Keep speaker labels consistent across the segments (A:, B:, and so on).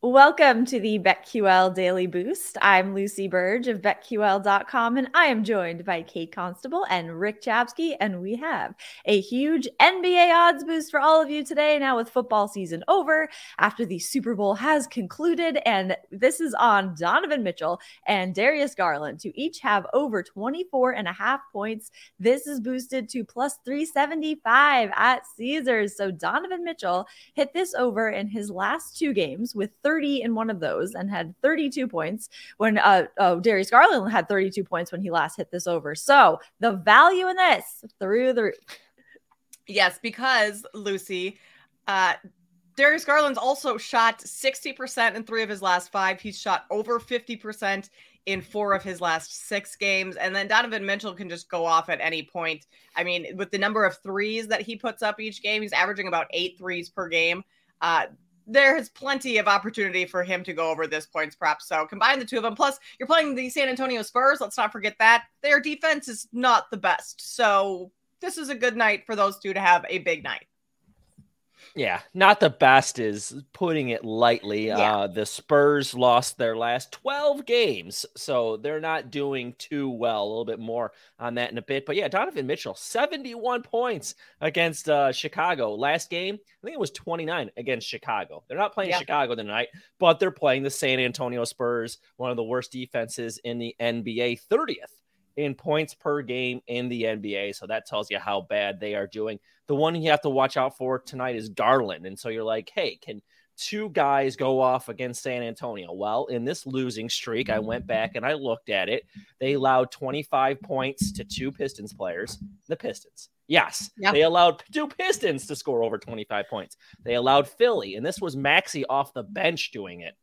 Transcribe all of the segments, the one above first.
A: Welcome to the BetQL Daily Boost. I'm Lucy Burge of BetQL.com, and I am joined by Kate Constable and Rick Chapsky. And we have a huge NBA odds boost for all of you today. Now, with football season over, after the Super Bowl has concluded, and this is on Donovan Mitchell and Darius Garland to each have over 24 and a half points. This is boosted to plus 375 at Caesars. So, Donovan Mitchell hit this over in his last two games with 30 in one of those and had 32 points when uh, oh, Darius Garland had 32 points when he last hit this over. So the value in this through the.
B: Yes, because Lucy, uh, Darius Garland's also shot 60% in three of his last five. He's shot over 50% in four of his last six games. And then Donovan Mitchell can just go off at any point. I mean, with the number of threes that he puts up each game, he's averaging about eight threes per game. Uh, there is plenty of opportunity for him to go over this points prop. So combine the two of them. Plus, you're playing the San Antonio Spurs. Let's not forget that their defense is not the best. So this is a good night for those two to have a big night.
C: Yeah, not the best is putting it lightly.
B: Yeah.
C: Uh, the Spurs lost their last 12 games, so they're not doing too well. A little bit more on that in a bit. But yeah, Donovan Mitchell, 71 points against uh, Chicago. Last game, I think it was 29 against Chicago. They're not playing
B: Yeah.
C: Chicago tonight, but they're playing the San Antonio Spurs, one of the worst defenses in the NBA, 30th in points per game in the NBA. So that tells you how bad they are doing. The one you have to watch out for tonight is Garland. And so you're like, hey, can two guys go off against San Antonio? Well, in this losing streak, I went back and I looked at it. They allowed 25 points to two Pistons players, the Pistons. Yes,
B: Yeah.
C: they allowed two Pistons to score over 25 points. They allowed Philly, and this was Maxey off the bench doing it.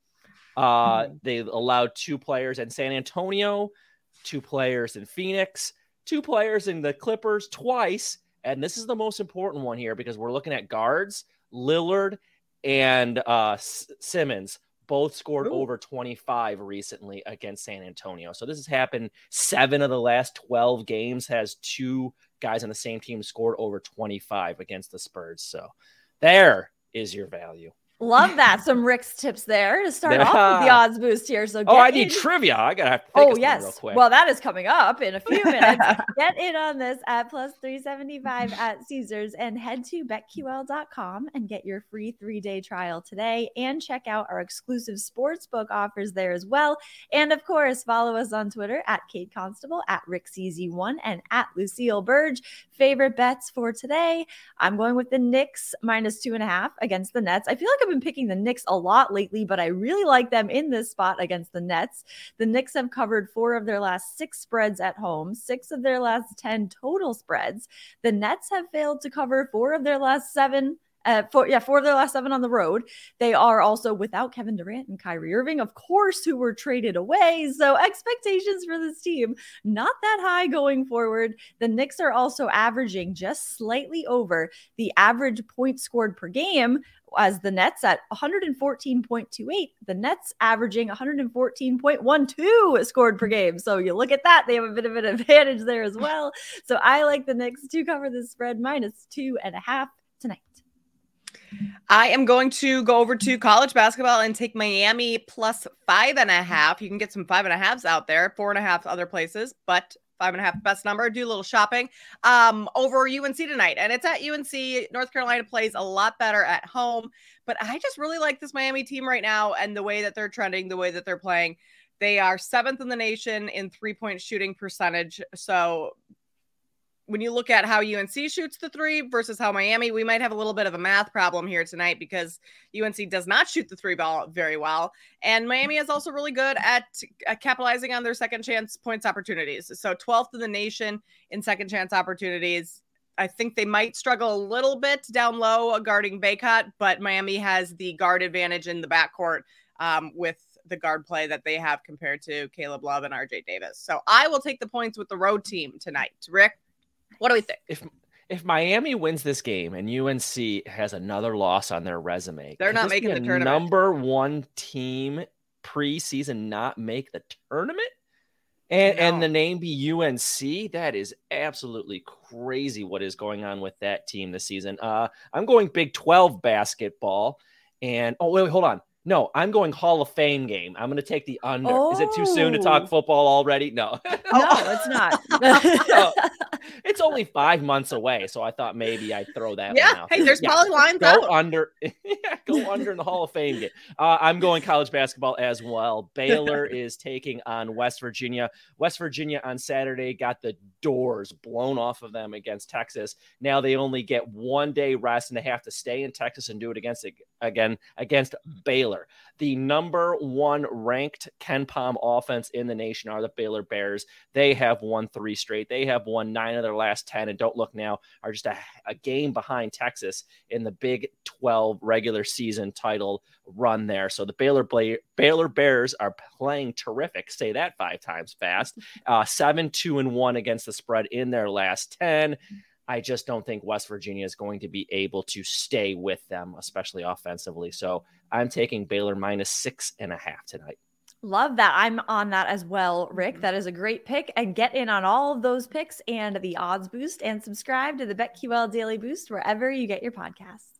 C: Uh, they allowed two players in San Antonio, two players in Phoenix, two players in the Clippers twice. And this is the most important one here because we're looking at guards, Lillard and uh, S- Simons. Both scored
B: Ooh.
C: over 25 recently against San Antonio. So this has happened seven of the last 12 games, has two guys on the same team scored over 25 against the Spurs. So there is your value.
A: Love that. Some Rick's tips there to start off with the odds boost here. So
C: Oh, I need
A: in-
C: trivia. I gotta think oh, of
A: Oh
C: something
A: yes.
C: real quick.
A: Well, that is coming up in a few minutes. Get in on this at plus 375 at Caesars and head to betql.com and get your free 3-day trial today and check out our exclusive sportsbook offers there as well. And of course, follow us on Twitter at Kate Constable, at RickCZ1 and at Lucille Burge. Favorite bets for today? I'm going with the Knicks minus two and a half against the Nets. I feel like I've been picking the Knicks a lot lately, but I really like them in this spot against the Nets. The Knicks have covered four of their last six spreads at home, six of their last 10 total spreads. The Nets have failed to cover four of their last seven. Uh, four, yeah, four of their last seven on the road. They are also without Kevin Durant and Kyrie Irving, of course, who were traded away. So expectations for this team not that high going forward. The Knicks are also averaging just slightly over the average points scored per game as the Nets at 114.28, the Nets averaging 114.12 scored per game. So you look at that, they have a bit of an advantage there as well. So I like the Knicks to cover the spread minus two and a half tonight.
B: I am going to go over to college basketball and take Miami plus five and a half. You can get some five and a halves out there, four and a half other places, but five and a half best number. Do a little shopping um, over UNC tonight, and it's at UNC. North Carolina plays a lot better at home, but I just really like this Miami team right now and the way that they're trending, the way that they're playing. They are seventh in the nation in three point shooting percentage. So when you look at how UNC shoots the three versus how Miami, we might have a little bit of a math problem here tonight because UNC does not shoot the three ball very well. And Miami is also really good at, capitalizing on their second chance points opportunities. So 12th in the nation in second chance opportunities. I think they might struggle a little bit down low guarding Bacot, but Miami has the guard advantage in the backcourt um, with the guard play that they have compared to Caleb Love and RJ Davis. So I will take the points with the road team tonight. Rick, what do we think?
C: If if Miami wins this game and UNC has another loss on their resume,
B: they're not making the tournament.
C: Number one team preseason not make the tournament, and and the name be UNC. That is absolutely crazy. What is going on with that team this season? Uh, I'm going Big Twelve basketball, and oh wait, wait hold on. No, I'm going Hall of Fame game. I'm going to take the under. Is it too soon to
A: Oh.
C: talk football already? No.
A: No, it's not.
C: No. it's only five months away, so I thought maybe I'd throw that one
B: Yeah.
C: out.
B: Hey, there's
C: Yeah.
B: probably lines
C: Go
B: out.
C: under, go under in the Hall of Fame game. Uh, I'm going college basketball as well. Baylor is taking on West Virginia. West Virginia on Saturday got the doors blown off of them against Texas. Now they only get one day rest and they have to stay in Texas and do it against again against Baylor. The number one ranked KenPom offense in the nation are the Baylor Bears. They have won three straight. They have won nine of their last 10, and don't look now, are just a, a game behind Texas in the Big 12 regular season title run there. So the Baylor Bla- Baylor Bears are playing terrific. Say that five times fast. Uh, seven, two, and one against the spread in their last 10. I just don't think West Virginia is going to be able to stay with them, especially offensively. So I'm taking Baylor minus six and a half tonight.
A: Love that. I'm on that as well, Rick. Mm-hmm. That is a great pick. And get in on all of those picks and the odds boost and subscribe to the BetQL Daily Boost wherever you get your podcasts.